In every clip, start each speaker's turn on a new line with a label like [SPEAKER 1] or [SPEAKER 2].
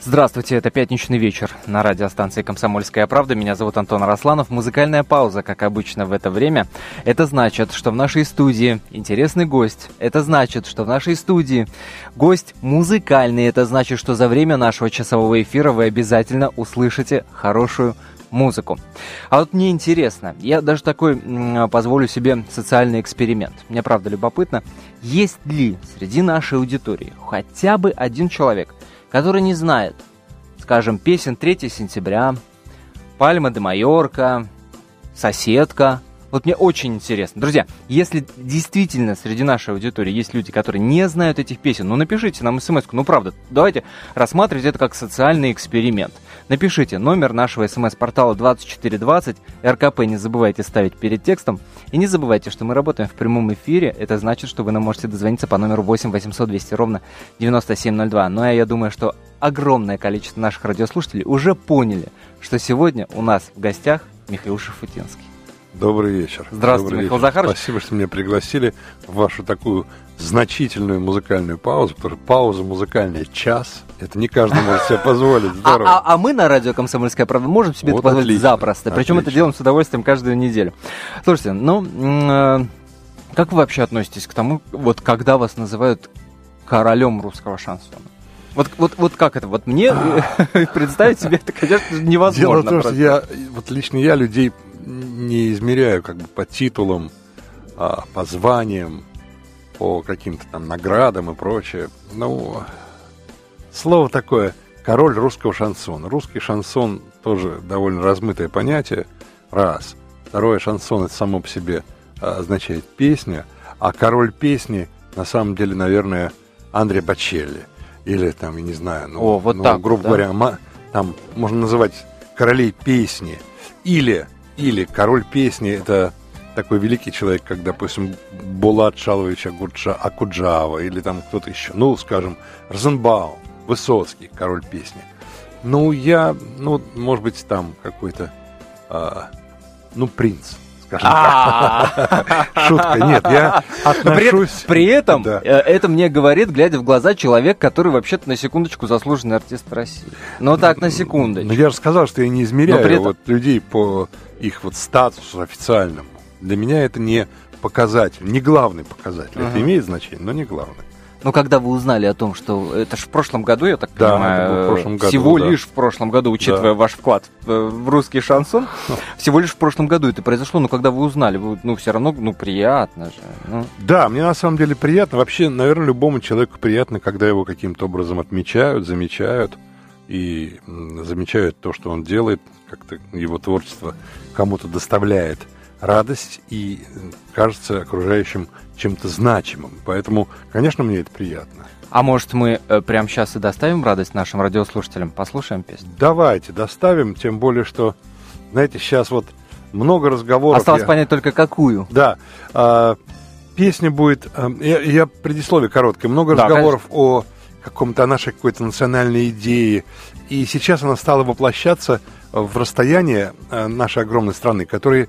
[SPEAKER 1] Здравствуйте, это пятничный вечер на радиостанции «Комсомольская правда». Меня зовут Антон Росланов. Музыкальная пауза, как обычно в это время. Это значит, что в нашей студии интересный гость. Это значит, что в нашей студии гость музыкальный. Это значит, что за время нашего часового эфира вы обязательно услышите хорошую музыку. А вот мне интересно, я даже такой позволю себе социальный эксперимент. Мне правда любопытно, есть ли среди нашей аудитории хотя бы один человек, который не знает, скажем, песен 3 сентября, Пальма де Майорка, Соседка. Вот мне очень интересно. Друзья, если действительно среди нашей аудитории есть люди, которые не знают этих песен, ну напишите нам смс -ку. Ну правда, давайте рассматривать это как социальный эксперимент. Напишите номер нашего смс-портала 2420, РКП не забывайте ставить перед текстом. И не забывайте, что мы работаем в прямом эфире. Это значит, что вы нам можете дозвониться по номеру 8 800 200 ровно 9702. Ну а я думаю, что огромное количество наших радиослушателей уже поняли, что сегодня у нас в гостях Михаил Шафутинский.
[SPEAKER 2] Добрый вечер.
[SPEAKER 1] Здравствуйте,
[SPEAKER 2] Добрый
[SPEAKER 1] Михаил
[SPEAKER 2] вечер.
[SPEAKER 1] Захарович.
[SPEAKER 2] Спасибо, что меня пригласили в вашу такую значительную музыкальную паузу, потому что пауза музыкальная час. Это не каждый может себе позволить.
[SPEAKER 1] А,
[SPEAKER 2] Здорово.
[SPEAKER 1] а- а мы на радио «Комсомольская правда» можем себе
[SPEAKER 2] Вот
[SPEAKER 1] это позволить
[SPEAKER 2] отлично,
[SPEAKER 1] запросто. Причем это делаем с удовольствием каждую неделю. Слушайте, ну, э, как вы вообще относитесь к тому, вот когда вас называют королем русского шансона? Вот, вот, вот как это? Вот мне представить себе это, конечно,
[SPEAKER 2] Дело
[SPEAKER 1] невозможно.
[SPEAKER 2] в том, что я, вот лично я людей не измеряю как бы по титулам, а, по званиям, по каким-то там наградам и прочее. Ну, слово такое король русского шансона. Русский шансон тоже довольно размытое понятие. Раз. Второе, шансон это само по себе а, означает песня, а король песни на самом деле, наверное, Андре Бачелли. Или там, я не знаю, ну,
[SPEAKER 1] О, вот
[SPEAKER 2] ну,
[SPEAKER 1] так,
[SPEAKER 2] грубо
[SPEAKER 1] да?
[SPEAKER 2] говоря, там можно называть королей песни. Или, или король песни это такой великий человек, как, допустим, Булат Шалович Агуджа, Акуджава, или там кто-то еще. Ну, скажем, Розенбаум, Высоцкий, король песни. Ну, я, ну, может быть, там какой-то, а, ну, принц, скажем так. Шутка, нет, я отношусь...
[SPEAKER 1] при этом э, это мне говорит, глядя в глаза, человек, который вообще-то на секундочку заслуженный артист России. Ну так, на секундочку.
[SPEAKER 2] Ну, я же сказал, что я не измеряю вот людей по их вот статусу официальному. Для меня это не показатель, не главный показатель.
[SPEAKER 1] Ага.
[SPEAKER 2] Это имеет значение, но не главный.
[SPEAKER 1] Ну, когда вы узнали о том, что это же в прошлом году, я так
[SPEAKER 2] Да,
[SPEAKER 1] понимаю,
[SPEAKER 2] в прошлом году,
[SPEAKER 1] всего
[SPEAKER 2] да.
[SPEAKER 1] лишь в прошлом году, учитывая
[SPEAKER 2] Да.
[SPEAKER 1] ваш вклад в, в русский шансон, всего лишь в прошлом году это произошло, но когда вы узнали, вы, ну, все равно, ну, приятно же. ну.
[SPEAKER 2] Да, мне на самом деле приятно. Вообще, наверное, любому человеку приятно, когда его каким-то образом отмечают, замечают и замечают то, что он делает, как-то его творчество кому-то доставляет радость и м, кажется окружающим чем-то значимым. Поэтому, конечно, мне это приятно.
[SPEAKER 1] А может, мы э, прямо сейчас и доставим радость нашим радиослушателям? Послушаем песню?
[SPEAKER 2] Давайте доставим, тем более, что, знаете, сейчас вот много разговоров.
[SPEAKER 1] Осталось
[SPEAKER 2] я-
[SPEAKER 1] понять только какую.
[SPEAKER 2] Да. а, песня будет... а, я, я предисловие короткое. Много
[SPEAKER 1] Да,
[SPEAKER 2] разговоров о каком-то о нашей какой-то национальной идее. И сейчас она стала воплощаться в расстояние а, нашей огромной страны, которые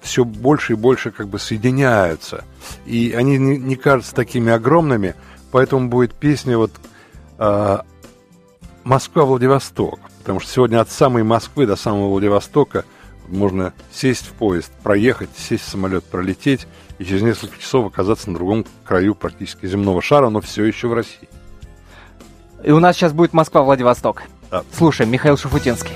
[SPEAKER 2] все больше и больше как бы соединяются. И они не, не кажутся такими огромными, поэтому будет песня вот а, Москва-Владивосток. Потому что сегодня от самой Москвы до самого Владивостока можно сесть в поезд, проехать, сесть в самолет, пролететь и через несколько часов оказаться на другом краю практически земного шара, но все еще в России.
[SPEAKER 1] И у нас сейчас будет Москва-Владивосток.
[SPEAKER 2] Да.
[SPEAKER 1] Слушаем, Михаил Шуфутинский.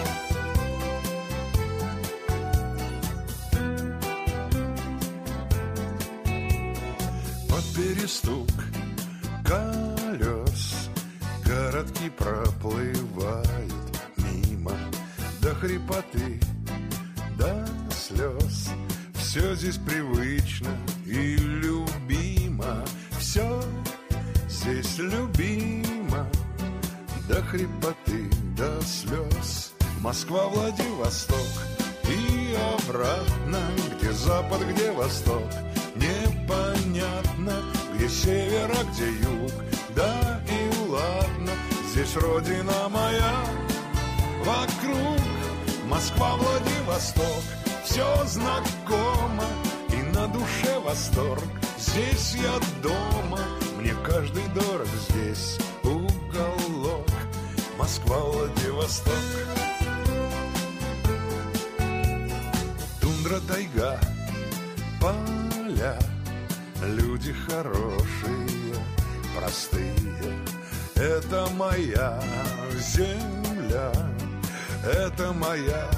[SPEAKER 3] Это моя,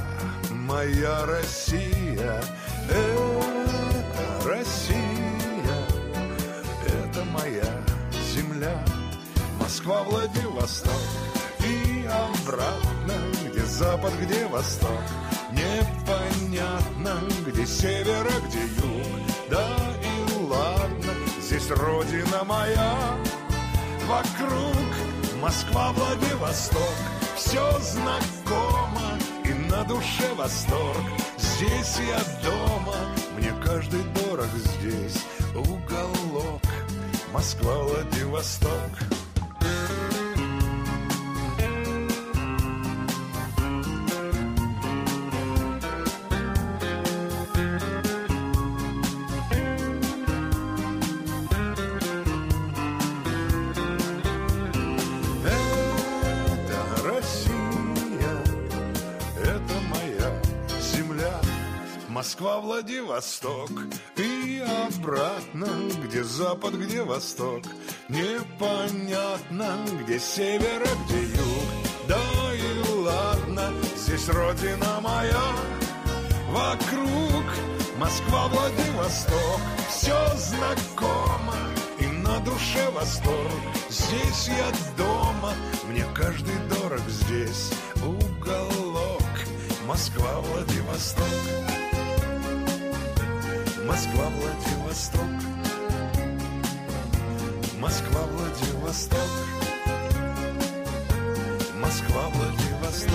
[SPEAKER 3] моя Россия. Это Россия, это моя земля. Москва, Владивосток и обратно, где запад, где восток. Непонятно, где север, а где юг. Да и ладно, здесь родина моя. Вокруг Москва, Владивосток, все знакомо и на душе восторг. Здесь я дома, мне каждый дорог здесь уголок. Москва, Владивосток. Владивосток и обратно, где запад, где восток. Непонятно, где север, а где юг. Да и ладно, здесь родина моя. Вокруг Москва, Владивосток, все знакомо и на душе восторг. Здесь я дома, мне каждый дорог здесь уголок. Москва, Владивосток. Москва, Владивосток. Москва, Владивосток. Москва, Владивосток.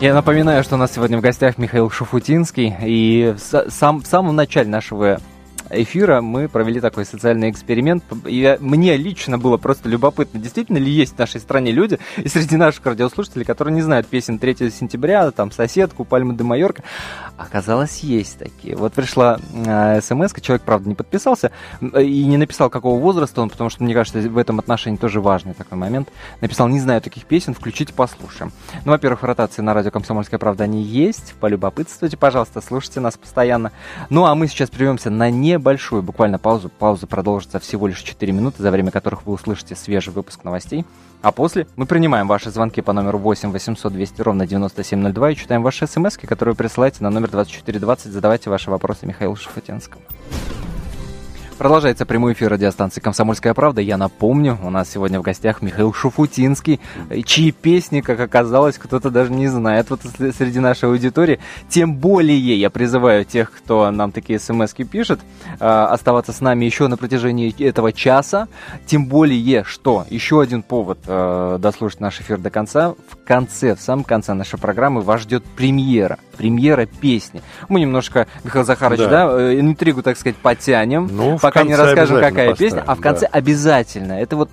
[SPEAKER 1] Я напоминаю, что у нас сегодня в гостях Михаил Шуфутинский, и в, са- сам, в самом начале нашего эфира мы провели такой социальный эксперимент. И мне лично было просто любопытно, действительно ли есть в нашей стране люди, и среди наших радиослушателей, которые не знают песен 3 сентября, там, «Соседку», «Пальма де Майорка». Оказалось, есть такие. Вот пришла смс человек, правда, не подписался м, и не написал, какого возраста он, потому что, мне кажется, в этом отношении тоже важный такой момент. Написал, не знаю таких песен, включите, послушаем. Ну, во-первых, ротации на радио «Комсомольская правда» они есть. Полюбопытствуйте, пожалуйста, слушайте нас постоянно. Ну, а мы сейчас прервемся на небольшую буквально паузу. Пауза продолжится всего лишь 4 минуты, за время которых вы услышите свежий выпуск новостей. А после мы принимаем ваши звонки по номеру 8 800 200 ровно 9702 и читаем ваши смс, которые вы присылаете на номер 2420. Задавайте ваши вопросы Михаилу Шафутинскому. Продолжается прямой эфир радиостанции «Комсомольская правда». Я напомню, у нас сегодня в гостях Михаил Шуфутинский, чьи песни, как оказалось, кто-то даже не знает вот среди нашей аудитории. Тем более я призываю тех, кто нам такие смс пишет, э, оставаться с нами еще на протяжении этого часа. Тем более, что еще один повод э, дослушать наш эфир до конца. В конце, в самом конце нашей программы вас ждет премьера. Премьера песни. Мы немножко, Михаил Захарович, да,
[SPEAKER 2] Да.
[SPEAKER 1] э, интригу, так сказать, потянем
[SPEAKER 2] Ну,
[SPEAKER 1] пока не расскажем, какая песня, а в конце
[SPEAKER 2] да.
[SPEAKER 1] обязательно. Это вот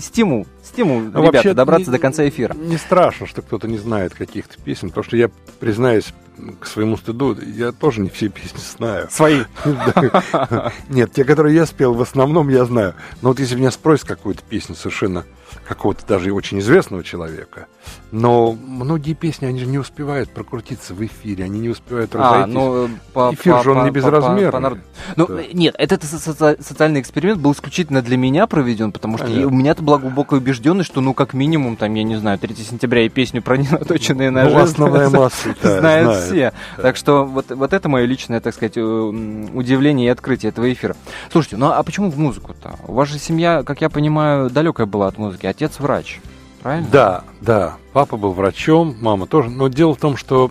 [SPEAKER 1] стимул, стимул,
[SPEAKER 2] Ну,
[SPEAKER 1] ребята,
[SPEAKER 2] вообще,
[SPEAKER 1] добраться
[SPEAKER 2] не-
[SPEAKER 1] до конца эфира.
[SPEAKER 2] Не страшно, что кто-то не знает каких-то песен, потому что я, признаюсь, к своему стыду, я тоже не все песни знаю.
[SPEAKER 1] Свои.
[SPEAKER 2] Нет, те, которые я спел, в основном я знаю. Но вот если меня спросят какую-то песню совершенно какого-то даже очень известного человека, но многие песни, они же не успевают прокрутиться в эфире, они не успевают
[SPEAKER 1] А,
[SPEAKER 2] разойтись.
[SPEAKER 1] ну, по,
[SPEAKER 2] Эфир
[SPEAKER 1] по-
[SPEAKER 2] же он
[SPEAKER 1] по-
[SPEAKER 2] не
[SPEAKER 1] по-
[SPEAKER 2] безразмерный.
[SPEAKER 1] по народу. Ну,
[SPEAKER 2] Да.
[SPEAKER 1] нет, этот со- со- социальный эксперимент был исключительно для меня проведен, потому что
[SPEAKER 2] Понятно.
[SPEAKER 1] у меня-то была глубокая убежденность, что, ну, как минимум, там, я не знаю, 3 сентября и песню про ненаточенные ножи.
[SPEAKER 2] Ну, основная масса да,
[SPEAKER 1] знают
[SPEAKER 2] знает.
[SPEAKER 1] все. Так что вот, вот это мое личное, так сказать, э, удивление и открытие этого эфира. Слушайте, ну а почему в музыку-то? У вас же семья, как я понимаю, далекая была от музыки. Отец врач, правильно?
[SPEAKER 2] Да, да. Папа был врачом, мама тоже. Но дело в том, что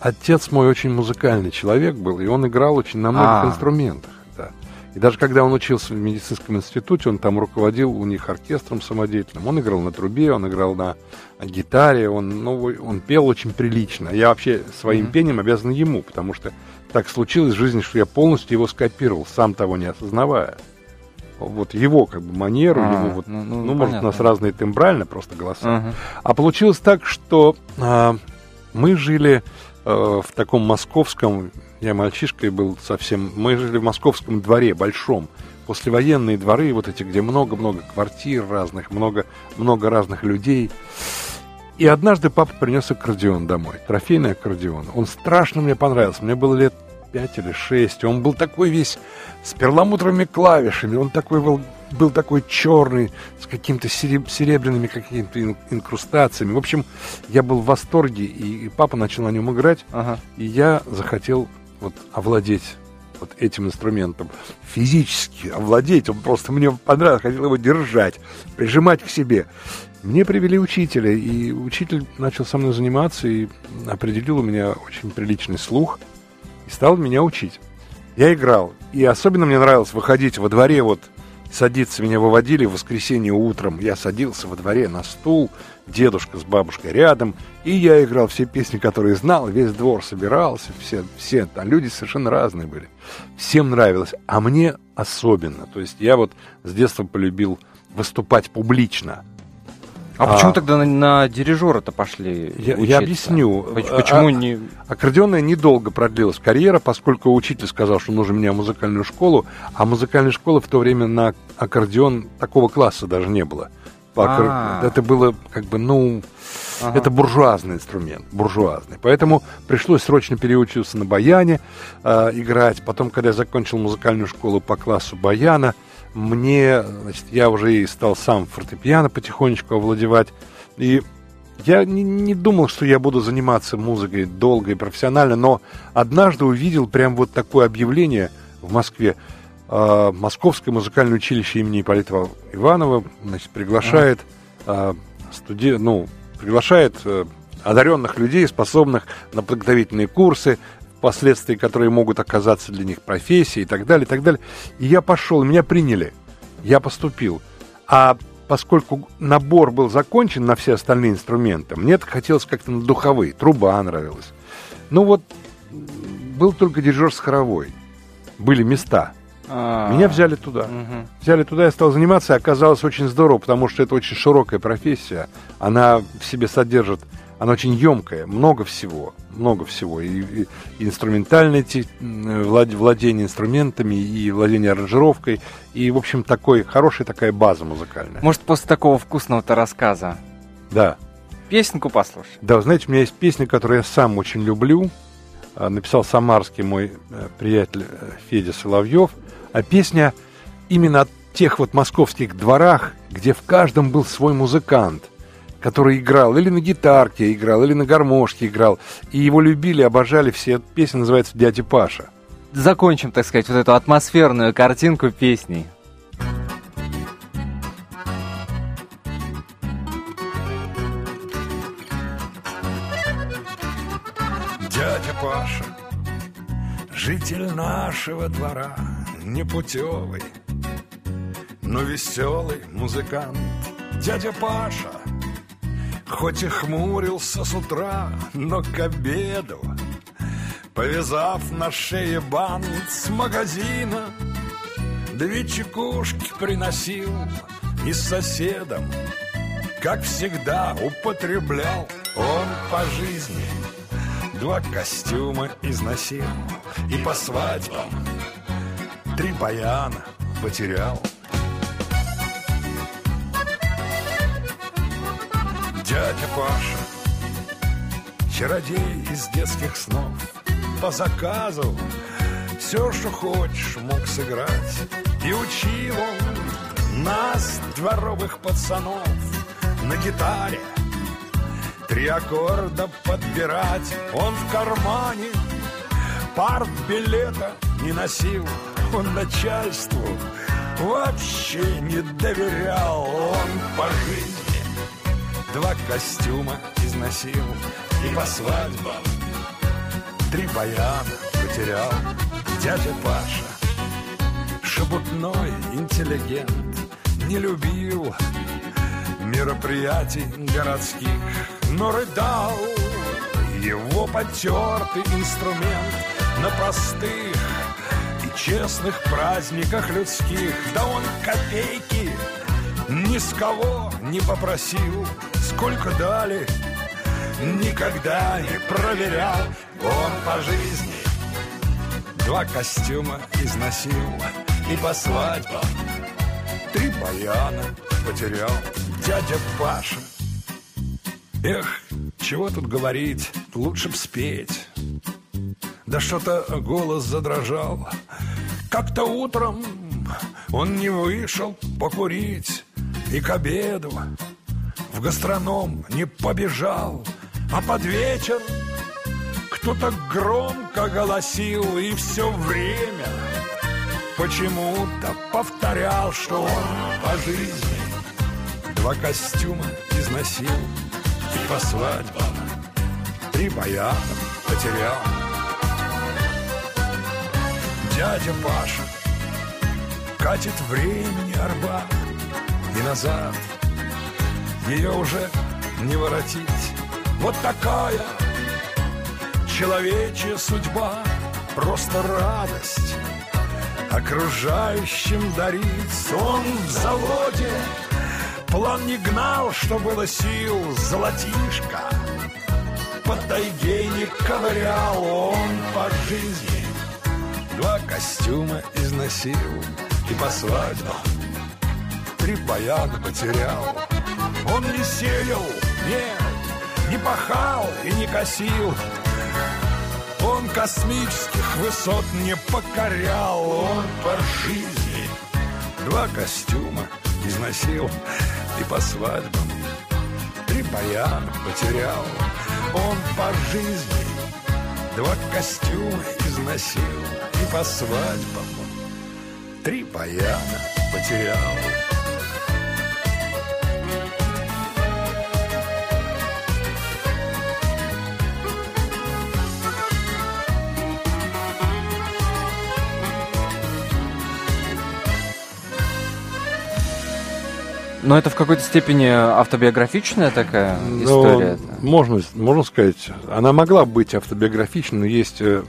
[SPEAKER 2] отец мой очень музыкальный человек был, и он играл очень на многих
[SPEAKER 1] А.
[SPEAKER 2] инструментах. Да. И даже когда он учился в медицинском институте, он там руководил у них оркестром самодеятельным. Он играл на трубе, он играл на гитаре, он, ну, он пел очень прилично. Я вообще своим
[SPEAKER 1] Мгм.
[SPEAKER 2] пением обязан ему, потому что так случилось в жизни, что я полностью его скопировал, сам того не осознавая. Вот его как бы манеру,
[SPEAKER 1] А,
[SPEAKER 2] его вот,
[SPEAKER 1] ну,
[SPEAKER 2] ну,
[SPEAKER 1] ну,
[SPEAKER 2] может, у нас разные тембрально просто голоса.
[SPEAKER 1] Ага.
[SPEAKER 2] А получилось так, что а, мы жили э, в таком московском, я мальчишкой был совсем, мы жили в московском дворе большом. Послевоенные дворы, вот эти, где много-много квартир разных, много, много разных людей. И однажды папа принес аккордеон домой, трофейный аккордеон. Он страшно мне понравился. Мне было лет пять или шесть. Он был такой весь с перламутровыми клавишами. Он такой был, был такой черный, с какими-то серебряными какими-то инкрустациями. В общем, я был в восторге, и, и папа начал на нем играть. Ага. И я захотел вот овладеть вот этим инструментом, физически овладеть, он просто мне понравился, хотел его держать, прижимать к себе. Мне привели учителя, и учитель начал со мной заниматься и определил у меня очень приличный слух и стал меня учить. Я играл, и особенно мне нравилось выходить во дворе, вот садиться, меня выводили в воскресенье утром, я садился во дворе на стул, дедушка с бабушкой рядом, и я играл все песни, которые знал, весь двор собирался, все, все, там люди совершенно разные были. Всем нравилось, а мне особенно. То есть я вот с детства полюбил выступать публично –
[SPEAKER 1] а, а почему тогда на, на дирижера-то пошли?
[SPEAKER 2] Я, я объясню.
[SPEAKER 1] Почему а, не.
[SPEAKER 2] Аккордеонная недолго продлилась карьера, поскольку учитель сказал, что нужно меня в музыкальную школу, а музыкальной школы в то время на аккордеон такого класса даже не было. А-а-а. Это было как бы, ну, ага. это буржуазный инструмент, буржуазный. Поэтому пришлось срочно переучиться на баяне э, играть. Потом, когда я закончил музыкальную школу по классу баяна, мне, значит, я уже и стал сам фортепиано потихонечку овладевать. И я не, не думал, что я буду заниматься музыкой долго и профессионально, но однажды увидел прям вот такое объявление в Москве. Э, Московское музыкальное училище имени Ипполита Иванова значит, приглашает, э, студи... ну, приглашает э, одаренных людей, способных на подготовительные курсы, последствия, которые могут оказаться для них профессией и так далее, и так далее. И я пошел, меня приняли, я поступил. А поскольку набор был закончен на все остальные инструменты, мне хотелось как-то на духовые, труба нравилась. Ну вот, был только дирижер с хоровой. Были места. А-а-а. Меня взяли туда. Угу. Взяли туда, я стал заниматься, и оказалось очень здорово, потому что это очень широкая профессия. Она в себе содержит она очень емкая, много всего, много всего. И, и, инструментальное владение инструментами, и владение аранжировкой, и, в общем, такой, хорошая такая база музыкальная.
[SPEAKER 1] Может, после такого вкусного-то рассказа?
[SPEAKER 2] Да.
[SPEAKER 1] Песенку послушай.
[SPEAKER 2] Да, знаете, у меня есть песня, которую я сам очень люблю. А, написал самарский мой э, приятель э, Федя Соловьев. А песня именно о тех вот московских дворах, где в каждом был свой музыкант – который играл или на гитарке играл, или на гармошке играл. И его любили, обожали все. Песня называется «Дядя Паша».
[SPEAKER 1] Закончим, так сказать, вот эту атмосферную картинку песней.
[SPEAKER 3] Дядя Паша, житель нашего двора, непутевый, но веселый музыкант. Дядя Паша — Хоть и хмурился с утра, но к обеду Повязав на шее бант с магазина Две чекушки приносил и с соседом Как всегда употреблял. Он по жизни Два костюма износил И по свадьбам Три баяна потерял Дядя Паша, чародей из детских снов, по заказу все, что хочешь, мог сыграть. И учил он нас, дворовых пацанов, на гитаре три аккорда подбирать. Он в кармане парт билета не носил, он начальству вообще не доверял. Он по жизни Два костюма износил. И по свадьбам Три баяна потерял. Дядя Паша Шебутной интеллигент Не любил мероприятий городских Но рыдал. Его потертый инструмент На простых и честных праздниках людских Да он копейки ни с кого не попросил сколько дали, никогда не проверял. Он по жизни два костюма износил и по свадьбам три баяна потерял. Дядя Паша Эх, чего тут говорить, лучше б спеть. Да что-то голос задрожал. Как-то утром он не вышел покурить И к обеду в гастроном не побежал А под вечер кто-то громко голосил И все время почему-то повторял Что он по жизни два костюма износил И по свадьбам три баяна потерял. Дядя Паша Катит времени арба И назад Ее уже не воротить. Вот такая Человечья судьба Просто радость Окружающим дарит. Сон в заводе План не гнал, что было сил. Золотишко По тайге не ковырял Он по жизни Два костюма износил и по свадьбам Три баяна потерял Он не сеял, нет, не пахал и не косил. Он космических высот не покорял. Он по жизни. Два костюма износил И по свадьбам три баяна потерял. Он по жизни. Два костюма износил И по свадьбам три баяна потерял.
[SPEAKER 1] Но это в какой-то степени автобиографичная такая
[SPEAKER 2] Но
[SPEAKER 1] история.
[SPEAKER 2] Можно, можно сказать, она могла быть автобиографичной, но есть э,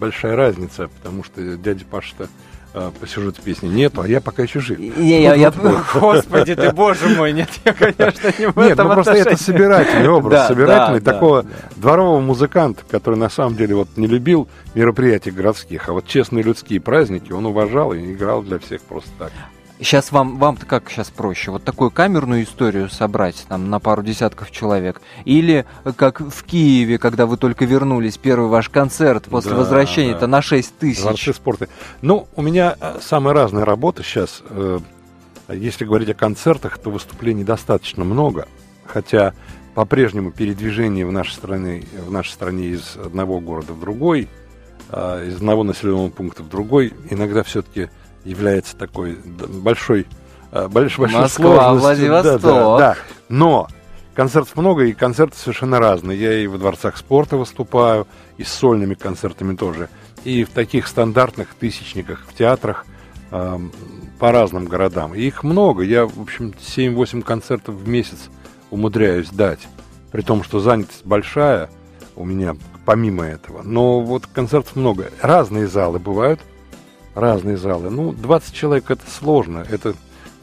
[SPEAKER 2] большая разница, потому что дядя Паша-то э, по сюжету песни нету, а я пока еще жив.
[SPEAKER 1] Не, я, я, господи ты, боже мой, нет, я, конечно, не в
[SPEAKER 2] Нет,
[SPEAKER 1] этом
[SPEAKER 2] ну просто это
[SPEAKER 1] отношении.
[SPEAKER 2] собирательный образ,
[SPEAKER 1] Да,
[SPEAKER 2] собирательный
[SPEAKER 1] да,
[SPEAKER 2] такого
[SPEAKER 1] да,
[SPEAKER 2] дворового музыканта, который на самом деле вот не любил мероприятий городских, а вот честные людские праздники он уважал и играл для всех просто так.
[SPEAKER 1] Сейчас вам, вам-то как сейчас проще? Вот такую камерную историю собрать там на пару десятков человек? Или как в Киеве, когда вы только вернулись, первый ваш концерт после
[SPEAKER 2] Да,
[SPEAKER 1] возвращения-то
[SPEAKER 2] да.
[SPEAKER 1] на 6 тысяч?
[SPEAKER 2] Дворцы спорта. Ну, у меня э, самая разная работа сейчас. Э, Если говорить о концертах, то выступлений достаточно много. Хотя по-прежнему передвижение в нашей стране, в нашей стране из одного города в другой, э, из одного населенного пункта в другой, иногда все-таки является такой большой, э, больш- большой
[SPEAKER 1] Москва,
[SPEAKER 2] сложностью. Да, да,
[SPEAKER 1] Владивосток.
[SPEAKER 2] да. Но концертов много, и концерты совершенно разные. Я и во дворцах спорта выступаю, и с сольными концертами тоже. И в таких стандартных тысячниках, в театрах эм, по разным городам. И их много. Я, в общем, 7-8 концертов в месяц умудряюсь дать. При том, что занятость большая у меня помимо этого. Но вот концертов много. Разные залы бывают. Разные залы. Ну, 20 человек это сложно. Это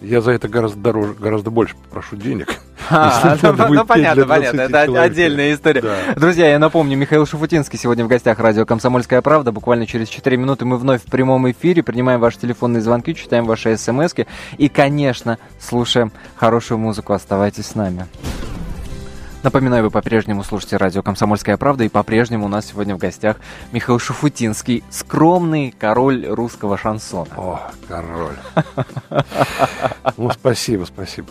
[SPEAKER 2] я за это гораздо дороже, гораздо больше прошу денег.
[SPEAKER 1] А, ну, ну, понятно, понятно.
[SPEAKER 2] 20
[SPEAKER 1] Это
[SPEAKER 2] человек.
[SPEAKER 1] отдельная история.
[SPEAKER 2] Да.
[SPEAKER 1] Друзья, я напомню, Михаил Шафутинский сегодня в гостях радио «Комсомольская правда». Буквально через 4 минуты мы вновь в прямом эфире, принимаем ваши телефонные звонки, читаем ваши смс и, конечно, слушаем хорошую музыку. Оставайтесь с нами. Напоминаю, вы по-прежнему слушаете радио «Комсомольская правда», и по-прежнему у нас сегодня в гостях Михаил Шафутинский, скромный король русского шансона.
[SPEAKER 2] О, король. Ну, спасибо, спасибо.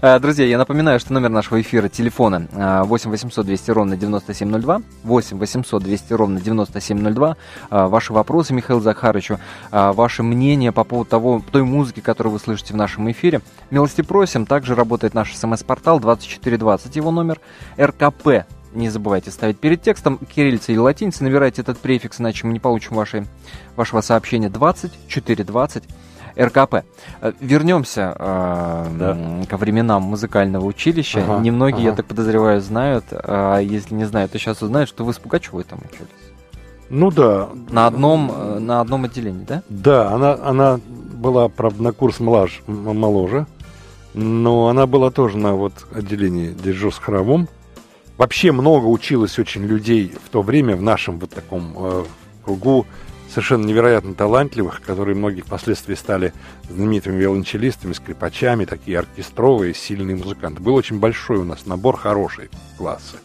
[SPEAKER 1] Э, Друзья, я напоминаю, что номер нашего эфира телефона э, 8 800 200 ровно 9702, 8 800 200 ровно 9702. Э, Ваши вопросы Михаилу Захарычу, э, ваше мнение по поводу того, той музыки, которую вы слышите в нашем эфире. Милости просим. Также работает наш смс-портал 2420, его номер РКП. Не забывайте ставить перед текстом кириллица или латиница, набирайте этот префикс, иначе мы не получим ваши, вашего сообщения 2420. РКП. Э, Вернемся э,
[SPEAKER 2] Да.
[SPEAKER 1] ко временам музыкального училища.
[SPEAKER 2] Ага,
[SPEAKER 1] Немногие, я
[SPEAKER 2] ага.
[SPEAKER 1] так подозреваю, знают. А если не знают, то сейчас узнают, что вы с Пугачевой там учились.
[SPEAKER 2] Ну да.
[SPEAKER 1] На одном, э, на одном отделении, да?
[SPEAKER 2] Да, она, она была, правда, на курс млаж, моложе, но она была тоже на вот отделении дирижер с хоровым. Вообще много училось очень людей в то время в нашем вот таком э, кругу совершенно невероятно талантливых, которые многие впоследствии стали знаменитыми виолончелистами, скрипачами, такие оркестровые, сильные музыканты. Был очень большой у нас набор хороший классы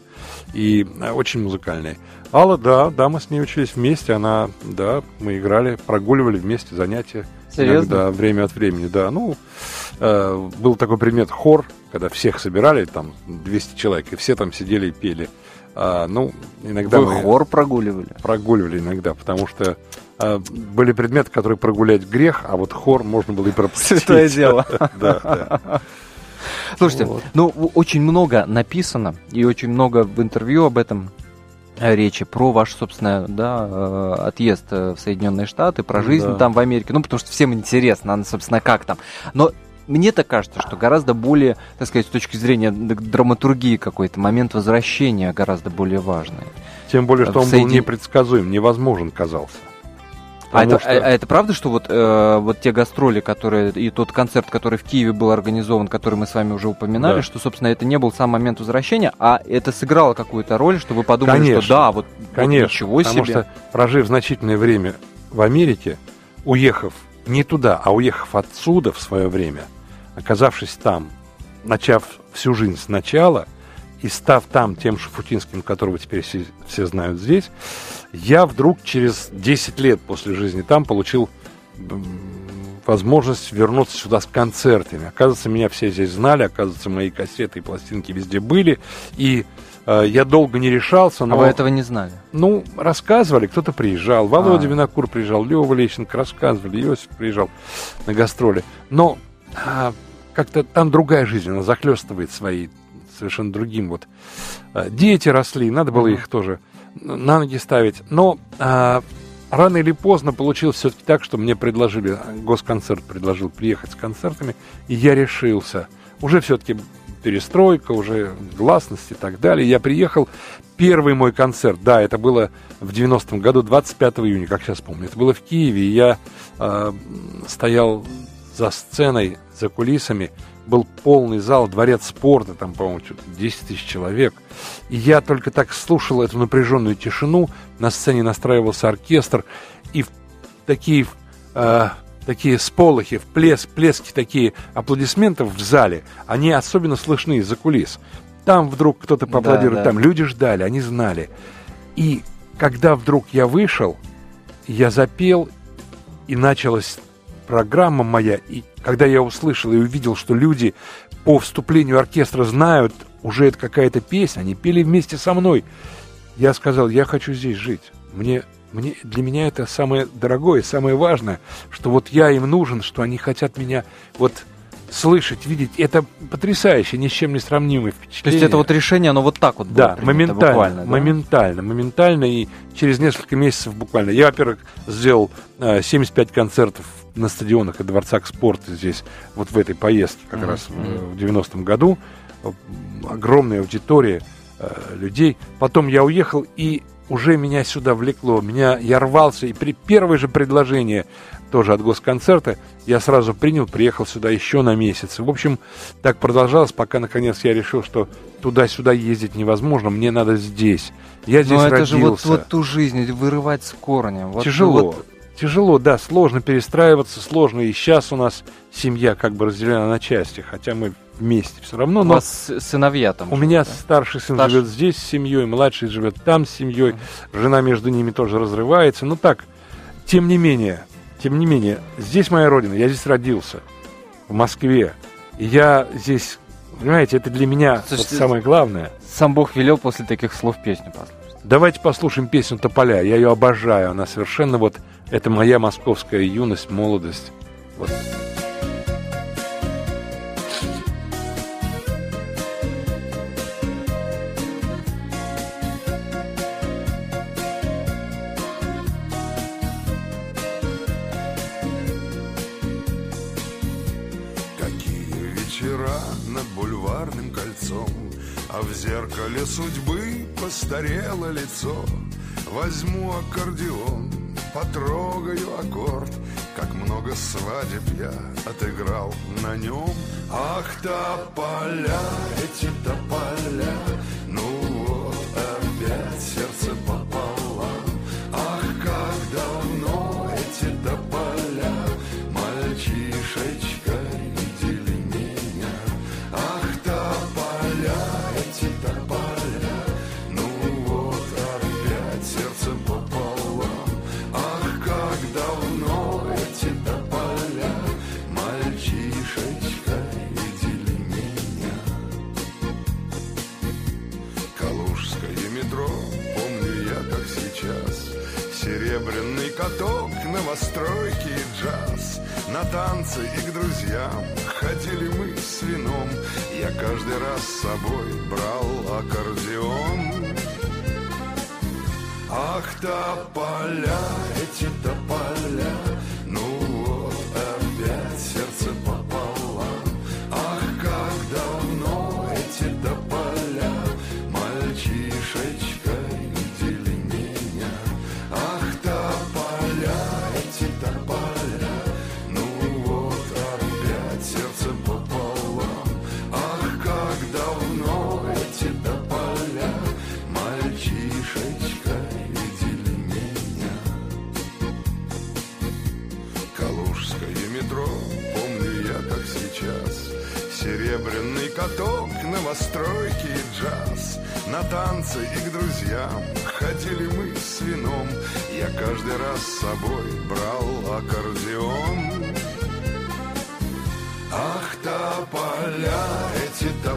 [SPEAKER 2] и э, очень музыкальные. Алла, да, да, мы с ней учились вместе, она, да, мы играли, прогуливали вместе занятия.
[SPEAKER 1] Серьезно?
[SPEAKER 2] Да, время от времени, да. Ну, э, был такой предмет хор, когда всех собирали, там, 200 человек, и все там сидели и пели. А, ну, иногда
[SPEAKER 1] Вы
[SPEAKER 2] мы
[SPEAKER 1] хор прогуливали?
[SPEAKER 2] прогуливали иногда, потому что а, были предметы, которые прогулять грех, а вот хор можно было и пропустить.
[SPEAKER 1] Святое дело.
[SPEAKER 2] Да, да.
[SPEAKER 1] Слушайте,
[SPEAKER 2] Вот.
[SPEAKER 1] ну очень много написано и очень много в интервью об этом речи про ваш, собственно, да, э, отъезд э, в Соединенные Штаты, про жизнь
[SPEAKER 2] Да.
[SPEAKER 1] там в Америке. Ну, потому что всем интересно, а, собственно, как там. Но мне так кажется, что гораздо более, так сказать, с точки зрения драматургии какой-то, момент возвращения гораздо более важный.
[SPEAKER 2] Тем более, что
[SPEAKER 1] В
[SPEAKER 2] он был
[SPEAKER 1] Соедин-
[SPEAKER 2] непредсказуем, невозможен казался.
[SPEAKER 1] А
[SPEAKER 2] Потому
[SPEAKER 1] это,
[SPEAKER 2] что-
[SPEAKER 1] а- а это правда, что вот, э, вот те гастроли, которые и тот концерт, который в Киеве был организован, который мы с вами уже упоминали,
[SPEAKER 2] Да.
[SPEAKER 1] что, собственно, это не был сам момент возвращения, а это сыграло какую-то роль, что вы подумали,
[SPEAKER 2] Конечно.
[SPEAKER 1] что да, вот, вот
[SPEAKER 2] Конечно,
[SPEAKER 1] ничего
[SPEAKER 2] потому
[SPEAKER 1] себе.
[SPEAKER 2] что, прожив значительное время в Америке, уехав не туда, а уехав отсюда в свое время, оказавшись там, начав всю жизнь сначала и став там тем Шафутинским, которого теперь все, все знают здесь, я вдруг через 10 лет после жизни там получил возможность вернуться сюда с концертами. Оказывается, меня все здесь знали, оказывается, мои кассеты и пластинки везде были, и э, я долго не решался,
[SPEAKER 1] А
[SPEAKER 2] но...
[SPEAKER 1] вы этого не знали?
[SPEAKER 2] Ну, рассказывали, кто-то приезжал. Володя
[SPEAKER 1] А.
[SPEAKER 2] Винокур приезжал, Лева Лещенко рассказывали, Иосиф приезжал на гастроли. Но а, как-то там другая жизнь, она захлестывает свои совершенно другим вот. а, дети росли, надо было их тоже на ноги ставить. Но а, рано или поздно получилось все-таки так, что мне предложили, госконцерт предложил приехать с концертами, и я решился. Уже все-таки перестройка, уже гласность и так далее. Я приехал, первый мой концерт, да, это было в 90-м году, 25 июня, как сейчас помню. Это было в Киеве, и я э, стоял за сценой, за кулисами, был полный зал, дворец спорта, там, по-моему, что-то 10 тысяч человек. И я только так слушал эту напряженную тишину, на сцене настраивался оркестр, и такие, э, такие сполохи, вплес, плески такие аплодисментов в зале, они особенно слышны из-за кулис. Там вдруг кто-то
[SPEAKER 1] Да,
[SPEAKER 2] поаплодирует,
[SPEAKER 1] да.
[SPEAKER 2] там люди ждали, они знали. И когда вдруг я вышел, я запел, и началась программа моя, и когда я услышал и увидел, что люди по вступлению оркестра знают, уже это какая-то песня, они пели вместе со мной, я сказал, я хочу здесь жить. Мне, мне, для меня это самое дорогое, самое важное, что вот я им нужен, что они хотят меня вот слышать, видеть. Это потрясающе, ни с чем не сравнимое
[SPEAKER 1] То
[SPEAKER 2] впечатление.
[SPEAKER 1] есть это вот решение, оно вот так вот было
[SPEAKER 2] Да,
[SPEAKER 1] принято
[SPEAKER 2] моментально,
[SPEAKER 1] буквально, да?
[SPEAKER 2] моментально, моментально, и через несколько месяцев буквально. Я, во-первых, сделал э, 75 концертов на стадионах и дворцах спорта здесь, вот в этой поездке, как
[SPEAKER 1] Мгм,
[SPEAKER 2] раз в,
[SPEAKER 1] мгм.
[SPEAKER 2] в 90-м году. Э, Огромная аудитория э, людей. Потом я уехал, и уже меня сюда влекло. Меня, я рвался, и при первое же предложение тоже от госконцерта я сразу принял, приехал сюда еще на месяц. В общем, так продолжалось, пока наконец я решил, что туда-сюда ездить невозможно, мне надо здесь. Я здесь
[SPEAKER 1] Но это
[SPEAKER 2] родился.
[SPEAKER 1] же вот, вот ту жизнь вырывать с корнем. Вот,
[SPEAKER 2] Тяжело.
[SPEAKER 1] вот-
[SPEAKER 2] Тяжело, да, сложно перестраиваться, сложно. И сейчас у нас семья как бы разделена на части, хотя мы вместе все равно.
[SPEAKER 1] у
[SPEAKER 2] Но
[SPEAKER 1] вас с- сыновья там
[SPEAKER 2] у
[SPEAKER 1] живут,
[SPEAKER 2] меня
[SPEAKER 1] да?
[SPEAKER 2] старший сын
[SPEAKER 1] Старший.
[SPEAKER 2] живет здесь с семьей, младший живет там с семьей, жена между ними тоже разрывается. Ну так, тем не менее, тем не менее, здесь моя родина, я здесь родился, в Москве. И я здесь, понимаете, это для меня вот
[SPEAKER 1] Слушайте,
[SPEAKER 2] самое главное.
[SPEAKER 1] Сам Бог велел после таких слов песню послушать.
[SPEAKER 2] Давайте послушаем песню Тополя. Я ее обожаю. Она совершенно вот... Это моя московская юность, молодость. Вот.
[SPEAKER 3] Какие вечера над бульварным кольцом А в зеркале судьбы постарело лицо. Возьму аккордеон, потрогаю аккорд. Как много свадеб я отыграл на нем. Ах, тополя, эти тополя
[SPEAKER 2] каток, новостройки и джаз. На танцы и к друзьям ходили мы с вином. Я каждый раз с собой брал аккордеон. Ах, тополя, эти тополя каток, новостройки и джаз. На танцы и к друзьям ходили мы с вином. Я каждый раз с собой брал аккордеон. Ах, тополя, эти тополя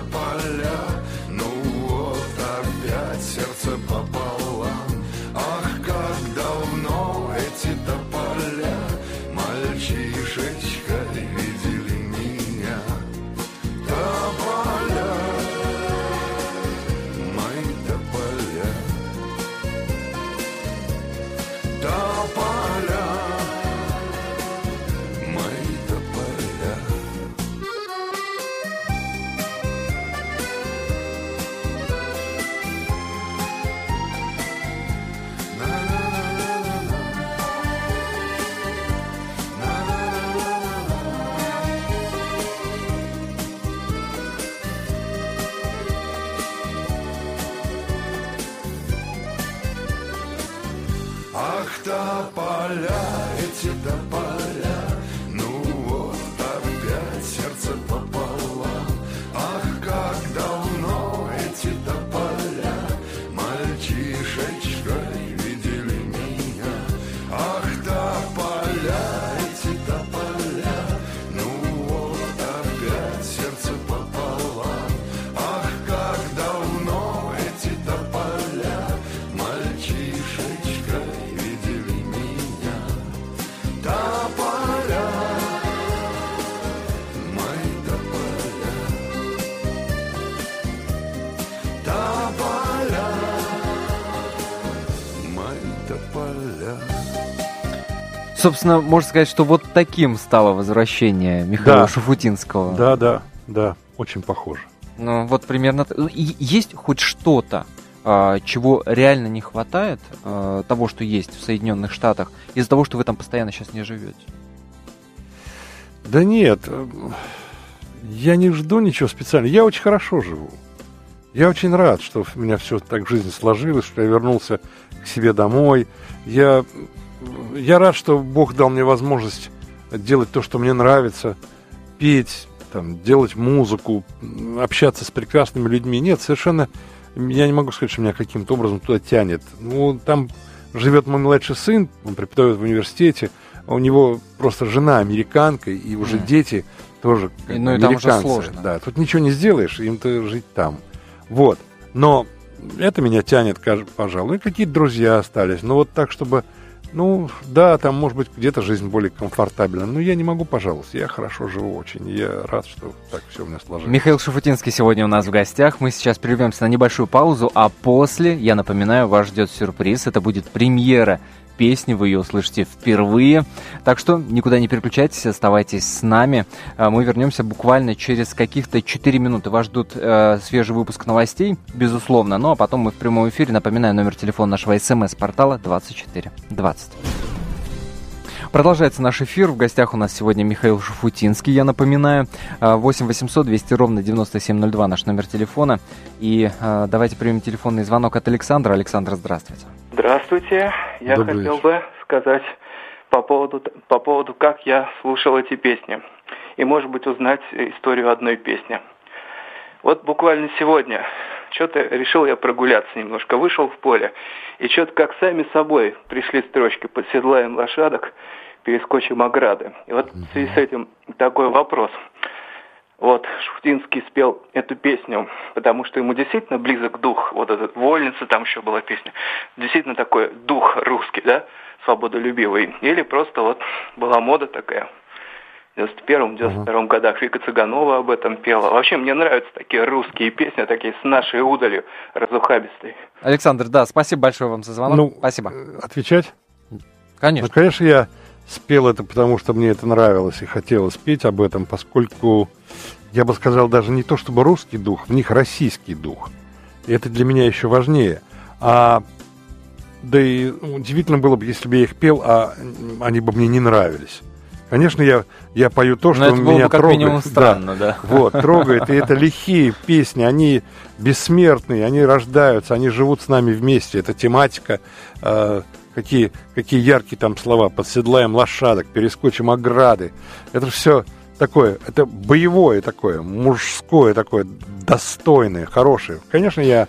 [SPEAKER 1] Собственно, можно сказать, что вот таким стало возвращение Михаила
[SPEAKER 4] Да.
[SPEAKER 1] Шафутинского.
[SPEAKER 4] Да, да, да, очень похоже.
[SPEAKER 1] Ну, вот примерно... Есть хоть что-то, а, чего реально не хватает, а, того, что есть в Соединенных Штатах, из-за того, что вы там постоянно сейчас не живете?
[SPEAKER 4] Да нет, э, я не жду ничего специального. Я очень хорошо живу. Я очень рад, что у меня все так в жизни сложилось, что я вернулся к себе домой. Я, я рад, что Бог дал мне возможность делать то, что мне нравится, петь, там, делать музыку, общаться с прекрасными людьми. Нет, совершенно я не могу сказать, что меня каким-то образом туда тянет. Ну, там живет мой младший сын, он преподает в университете, а у него просто жена американка, и уже
[SPEAKER 1] Мгм.
[SPEAKER 4] дети тоже
[SPEAKER 1] И, ну, и там уже
[SPEAKER 4] американцы.
[SPEAKER 1] сложно.
[SPEAKER 4] Да, тут ничего не сделаешь, им-то жить там. Вот. Но это меня тянет, пожалуй. И какие-то друзья остались. Но вот так, чтобы... Ну, да, там, может быть, где-то жизнь более комфортабельна. Но я не могу, пожалуйста. Я хорошо живу очень. Я рад, что так все у меня сложилось.
[SPEAKER 1] Михаил Шафутинский сегодня у нас в гостях. Мы сейчас прервемся на небольшую паузу, а после, я напоминаю, вас ждет сюрприз. Это будет премьера песни, вы ее услышите впервые. Так что никуда не переключайтесь, оставайтесь с нами. А Мы вернемся буквально через каких-то 4 минуты. Вас ждут э, свежий выпуск новостей, безусловно. Ну а потом мы в прямом эфире, напоминаю, номер телефона нашего смс-портала 2420. Продолжается наш эфир. В гостях у нас сегодня Михаил Шафутинский, я напоминаю. А, 8 800 200 ровно 9702 наш номер телефона. И а, давайте примем телефонный звонок от Александра. Александр, здравствуйте.
[SPEAKER 5] Здравствуйте. Я
[SPEAKER 4] Добрый
[SPEAKER 5] хотел
[SPEAKER 4] вечер.
[SPEAKER 5] бы сказать по поводу, по поводу, как я слушал эти песни. И, может быть, узнать историю одной песни. Вот буквально сегодня что-то решил я прогуляться немножко. Вышел в поле, и что-то как сами собой пришли строчки «Подседлаем лошадок, перескочим ограды». И вот в связи с этим такой вопрос. вот Шуфтинский спел эту песню, потому что ему действительно близок дух, вот этот «Вольница», там еще была песня, действительно такой дух русский, да, свободолюбивый, или просто вот была мода такая – в 91-92 uh-huh. годах Вика Цыганова об этом пела. Вообще, мне нравятся такие русские песни, такие с нашей удалью, разухабистой.
[SPEAKER 1] Александр, да, спасибо большое вам за звонок. Ну, спасибо.
[SPEAKER 2] Э, отвечать?
[SPEAKER 1] Конечно.
[SPEAKER 2] Ну, конечно, я спел это, потому что мне это нравилось и хотелось петь об этом, поскольку, я бы сказал, даже не то чтобы русский дух, в них российский дух. И это для меня еще важнее. А да и удивительно было бы, если бы я их пел, а они бы мне не нравились. Конечно, я, я пою то, что
[SPEAKER 1] это
[SPEAKER 2] меня
[SPEAKER 1] бы как
[SPEAKER 2] трогает.
[SPEAKER 1] Минимум странно, да.
[SPEAKER 2] да. Вот, трогает. И это лихие песни, они бессмертные, они рождаются, они живут с нами вместе. Это тематика, э, какие, какие яркие там слова. Подседлаем лошадок, перескочим ограды. Это все такое, это боевое такое, мужское такое, достойное, хорошее. Конечно, я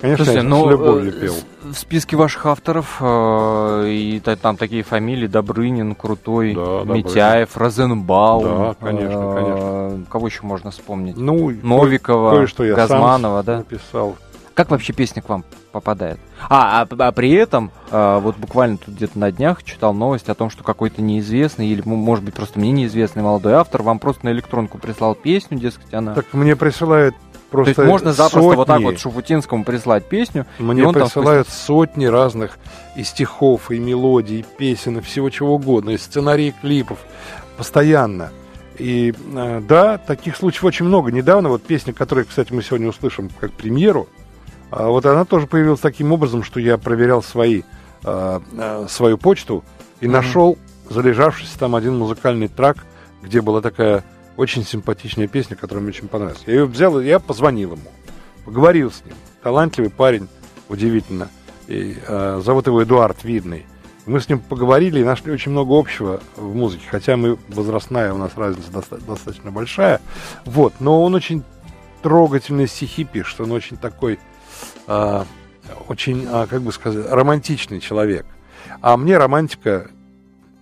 [SPEAKER 2] Конечно, Слушайте, я ну, с любовью
[SPEAKER 1] э, пел. В списке ваших авторов э, и там такие фамилии Добрынин, Крутой, да, Митяев, Добрынин. Розенбаум.
[SPEAKER 2] Да, конечно, э, конечно.
[SPEAKER 1] Кого еще можно вспомнить?
[SPEAKER 2] Ну,
[SPEAKER 1] Новикова,
[SPEAKER 2] кое-что я
[SPEAKER 1] Газманова,
[SPEAKER 2] сам
[SPEAKER 1] да?
[SPEAKER 2] написал.
[SPEAKER 1] Как вообще песня к вам попадает? А, а, а при этом, э, вот буквально тут где-то на днях читал новость о том, что какой-то неизвестный, или, может быть, просто мне неизвестный молодой автор вам просто на электронку прислал песню, дескать, она...
[SPEAKER 2] Так мне присылают Просто
[SPEAKER 1] То есть можно запросто сотни, вот так вот Шуфутинскому прислать песню.
[SPEAKER 2] Мне и он присылают там... сотни разных и стихов, и мелодий, и песен, и всего чего угодно, и сценарии клипов. Постоянно. И э, да, таких случаев очень много. Недавно вот песня, которую, кстати, мы сегодня услышим как премьеру, а вот она тоже появилась таким образом, что я проверял свои, э, э, свою почту и mm-hmm. нашел залежавшийся там один музыкальный трак, где была такая очень симпатичная песня, которая мне очень понравилась. Я ее взял, я позвонил ему, поговорил с ним. Талантливый парень, удивительно. И, э, зовут его Эдуард Видный. Мы с ним поговорили и нашли очень много общего в музыке, хотя мы возрастная, у нас разница доста- достаточно большая. Вот, но он очень трогательные стихи пишет, он очень такой, э, очень, э, как бы сказать, романтичный человек. А мне романтика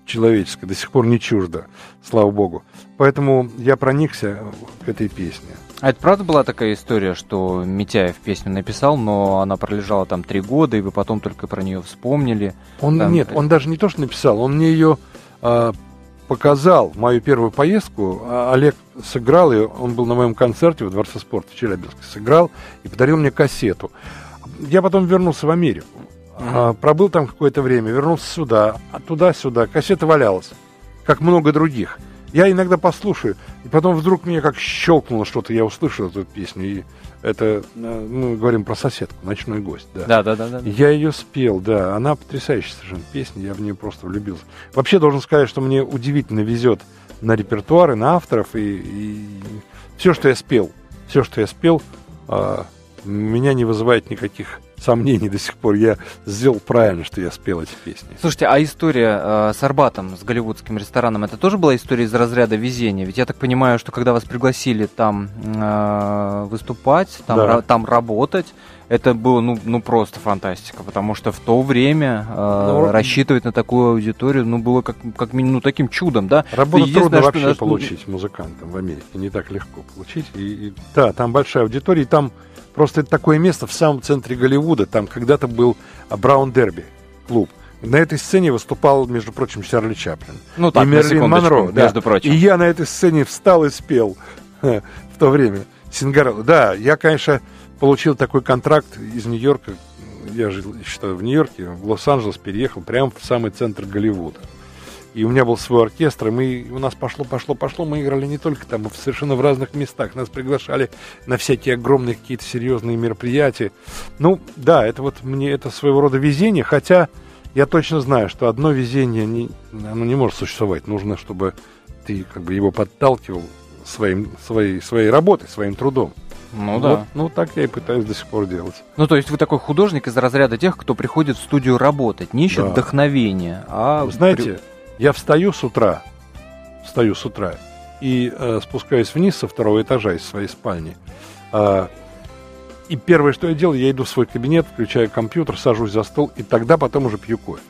[SPEAKER 2] человеческое до сих пор не чуждо, слава богу. Поэтому я проникся к этой песне.
[SPEAKER 1] А это правда была такая история, что Митяев песню написал, но она пролежала там три года, и вы потом только про нее вспомнили?
[SPEAKER 2] Он
[SPEAKER 1] там...
[SPEAKER 2] нет, он даже не то, что написал, он мне ее а, показал, мою первую поездку. А Олег сыграл ее, он был на моем концерте в Дворце спорта в Челябинске, сыграл и подарил мне кассету. Я потом вернулся в Америку. А, пробыл там какое-то время, вернулся сюда, а туда-сюда, кассета валялась, как много других. Я иногда послушаю, и потом вдруг мне как щелкнуло что-то, я услышал эту песню, и это, э, мы говорим про соседку, «Ночной гость», да.
[SPEAKER 1] Да, да, да. да.
[SPEAKER 2] Я ее спел, да, она потрясающая совершенно песня, я в нее просто влюбился. Вообще должен сказать, что мне удивительно везет на репертуары, на авторов, и, и все, что я спел, все, что я спел, а, меня не вызывает никаких сомнений до сих пор. Я сделал правильно, что я спел эти песни.
[SPEAKER 1] Слушайте, а история э, с Арбатом, с голливудским рестораном, это тоже была история из разряда везения? Ведь я так понимаю, что когда вас пригласили там э, выступать, там, да. ра- там работать, это было ну, ну просто фантастика, потому что в то время э, ну, рассчитывать на такую аудиторию ну, было как, как минимум ну, таким чудом, да?
[SPEAKER 2] Работу трудно вообще что, получить музыкантам в Америке, не так легко получить. И, и, да, там большая аудитория, и там Просто это такое место в самом центре Голливуда. Там когда-то был Браун Дерби клуб. На этой сцене выступал, между прочим, Чарли Чаплин.
[SPEAKER 1] Ну, так,
[SPEAKER 2] и Мерлин Монро.
[SPEAKER 1] Да. Между прочим.
[SPEAKER 2] И я на этой сцене встал и спел в то время. Сингарелло. Да, я, конечно, получил такой контракт из Нью-Йорка. Я жил, считаю, в Нью-Йорке, в Лос-Анджелес переехал прямо в самый центр Голливуда. И у меня был свой оркестр, и мы, у нас пошло, пошло, пошло. Мы играли не только там, а совершенно в разных местах. Нас приглашали на всякие огромные какие-то серьезные мероприятия. Ну, да, это вот мне это своего рода везение, хотя я точно знаю, что одно везение не, оно не может существовать. Нужно, чтобы ты как бы его подталкивал своим, своей, своей работой, своим трудом.
[SPEAKER 1] Ну да. Вот,
[SPEAKER 2] ну так я и пытаюсь до сих пор делать.
[SPEAKER 1] Ну то есть вы такой художник из разряда тех, кто приходит в студию работать, не ищет да. вдохновения, а...
[SPEAKER 2] Знаете, я встаю с утра, встаю с утра и э, спускаюсь вниз со второго этажа из своей спальни. Э, и первое, что я делаю, я иду в свой кабинет, включаю компьютер, сажусь за стол, и тогда потом уже пью кофе.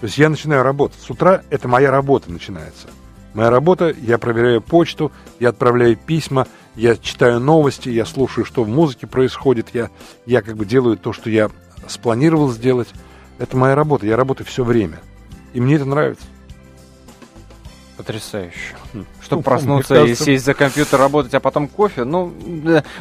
[SPEAKER 2] То есть я начинаю работать. С утра это моя работа начинается. Моя работа, я проверяю почту, я отправляю письма, я читаю новости, я слушаю, что в музыке происходит, я, я как бы делаю то, что я спланировал сделать. Это моя работа, я работаю все время. И мне это нравится.
[SPEAKER 1] Потрясающе. Чтобы ну, проснуться кажется... и сесть за компьютер, работать, а потом кофе, ну,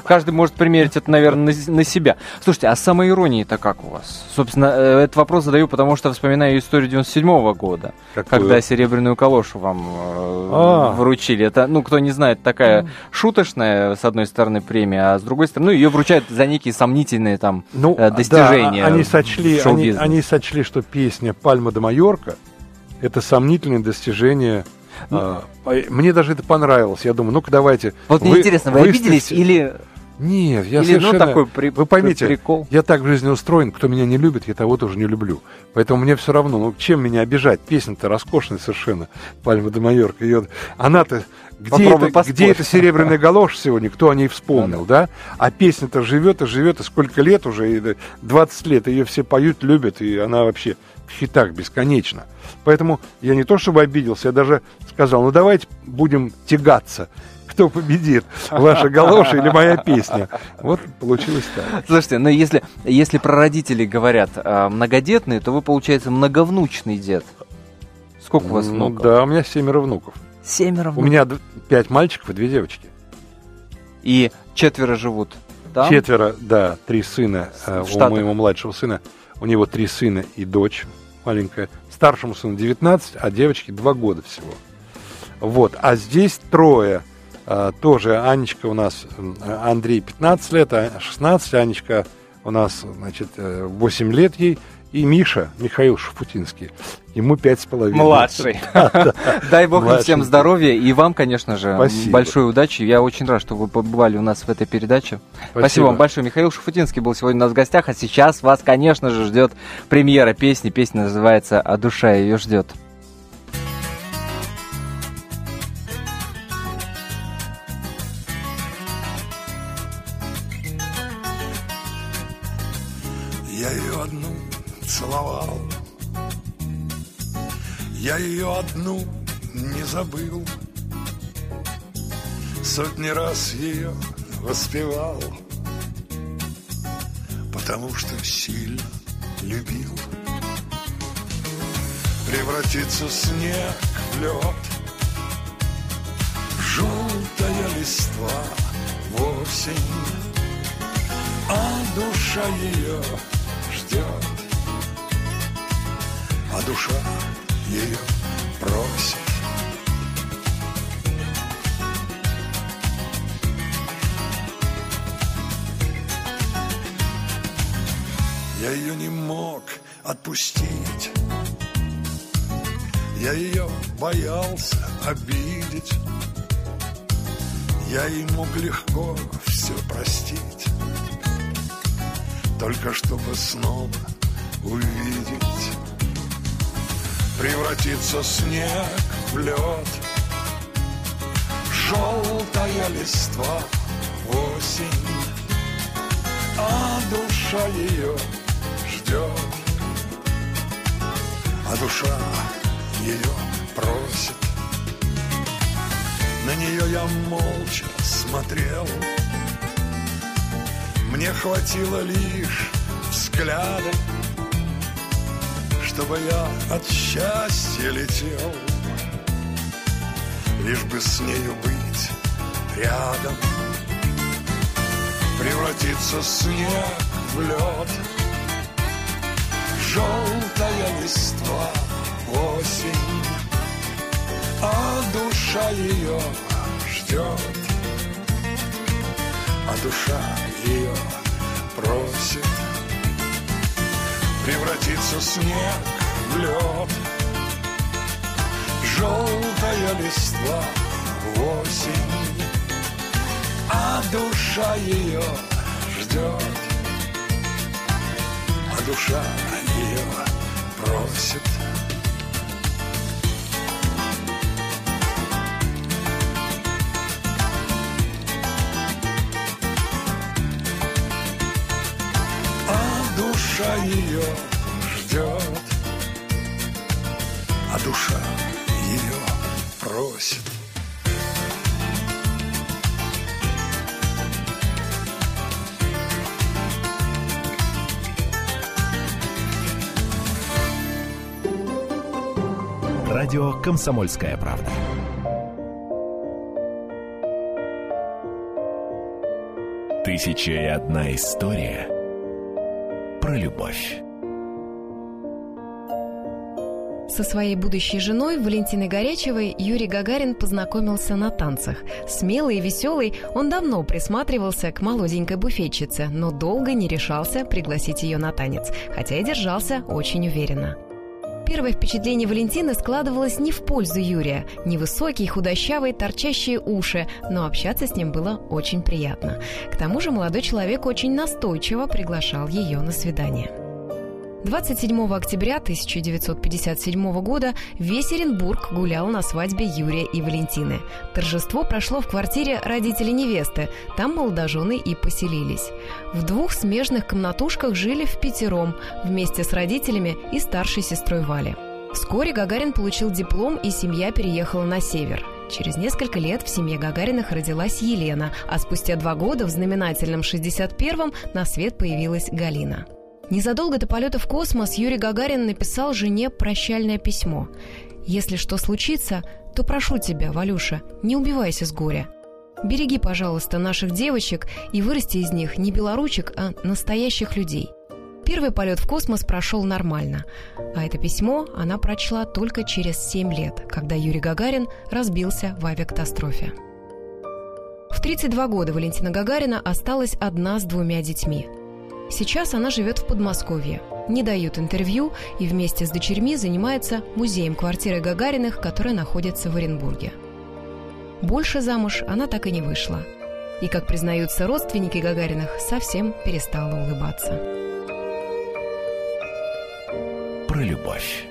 [SPEAKER 1] каждый может примерить это, наверное, на, на себя. Слушайте, а самоирония-то как у вас? Собственно, э, этот вопрос задаю, потому что вспоминаю историю 97 -го года, Какую? когда серебряную калошу вам э, а. вручили. Это, ну, кто не знает, такая шуточная, с одной стороны, премия, а с другой стороны, ну, ее вручают за некие сомнительные там ну, э, достижения.
[SPEAKER 2] Да, они сочли, они, они сочли, что песня «Пальма де Майорка» это сомнительное достижение а, мне даже это понравилось. Я думаю, ну-ка давайте.
[SPEAKER 1] Вот вы, мне интересно, вы выставьте... обиделись или...
[SPEAKER 2] Нет, я
[SPEAKER 1] Или, ну, совершенно... Ну, такой при...
[SPEAKER 2] Вы поймите,
[SPEAKER 1] прикол.
[SPEAKER 2] я так в жизни устроен, кто меня не любит, я того тоже не люблю. Поэтому мне все равно, ну чем меня обижать? Песня-то роскошная совершенно, Пальма де Майорка. Ее... Она-то где это, где это серебряная галоша сегодня, кто о ней вспомнил, да? А песня-то живет и живет, и сколько лет уже, и 20 лет, ее все поют, любят, и она вообще в хитах бесконечно. Поэтому я не то чтобы обиделся, я даже сказал, ну давайте будем тягаться кто победит, ваша галоша или моя песня. Вот получилось так.
[SPEAKER 1] Слушайте, ну если, если про родителей говорят э, многодетные, то вы, получается, многовнучный дед. Сколько у вас внуков?
[SPEAKER 2] Да, у меня семеро внуков.
[SPEAKER 1] Семеро внуков?
[SPEAKER 2] У меня пять мальчиков и две девочки.
[SPEAKER 1] И четверо живут там?
[SPEAKER 2] Четверо, да, три сына э, у моего младшего сына. У него три сына и дочь маленькая. Старшему сыну 19, а девочке 2 года всего. Вот. А здесь трое. А, тоже Анечка у нас, Андрей 15 лет, а 16, Анечка у нас, значит, 8 э, лет ей. И Миша, Михаил Шафутинский, ему пять с половиной.
[SPEAKER 1] Младший. Дай бог им всем здоровья. И вам, конечно же, большой удачи. Я очень рад, что вы побывали у нас в этой передаче. Спасибо вам большое. Михаил Шафутинский был сегодня у нас в гостях. А сейчас вас, конечно же, ждет премьера песни. Песня называется «А душа ее ждет».
[SPEAKER 3] Раз ее воспевал, Потому что сильно любил. Превратиться снег в лед, Желтая листва в осень, А душа ее ждет а душа ее просит. Я ее не мог отпустить, я ее боялся обидеть, я ей мог легко все простить, только чтобы снова увидеть. Превратится снег в лед Желтая листва осень А душа ее ждет А душа ее просит. На нее я молча смотрел Мне хватило лишь взгляда чтобы я от счастья летел, Лишь бы с нею быть рядом, Превратиться снег в лед, Желтая листва осень, А душа ее ждет, А душа ее просит Превратится снег в лед Желтая листва осень А душа ее ждет душа ее просит душа ее ждет, а душа ее просит.
[SPEAKER 6] Радио «Комсомольская правда». Тысяча и одна история про любовь.
[SPEAKER 7] Со своей будущей женой Валентиной Горячевой Юрий Гагарин познакомился на танцах. Смелый и веселый, он давно присматривался к молоденькой буфетчице, но долго не решался пригласить ее на танец, хотя и держался очень уверенно. Первое впечатление Валентины складывалось не в пользу Юрия. Невысокий, худощавый, торчащие уши, но общаться с ним было очень приятно. К тому же молодой человек очень настойчиво приглашал ее на свидание. 27 октября 1957 года весь Оренбург гулял на свадьбе Юрия и Валентины. Торжество прошло в квартире родителей невесты. Там молодожены и поселились. В двух смежных комнатушках жили в пятером вместе с родителями и старшей сестрой Вали. Вскоре Гагарин получил диплом, и семья переехала на север. Через несколько лет в семье Гагариных родилась Елена, а спустя два года в знаменательном 61-м на свет появилась Галина. Незадолго до полета в космос Юрий Гагарин написал жене прощальное письмо. «Если что случится, то прошу тебя, Валюша, не убивайся с горя. Береги, пожалуйста, наших девочек и вырасти из них не белоручек, а настоящих людей». Первый полет в космос прошел нормально, а это письмо она прочла только через 7 лет, когда Юрий Гагарин разбился в авиакатастрофе. В 32 года Валентина Гагарина осталась одна с двумя детьми – Сейчас она живет в Подмосковье. Не дают интервью и вместе с дочерьми занимается музеем квартиры Гагариных, которая находится в Оренбурге. Больше замуж она так и не вышла. И, как признаются родственники Гагариных, совсем перестала улыбаться.
[SPEAKER 6] Про любовь.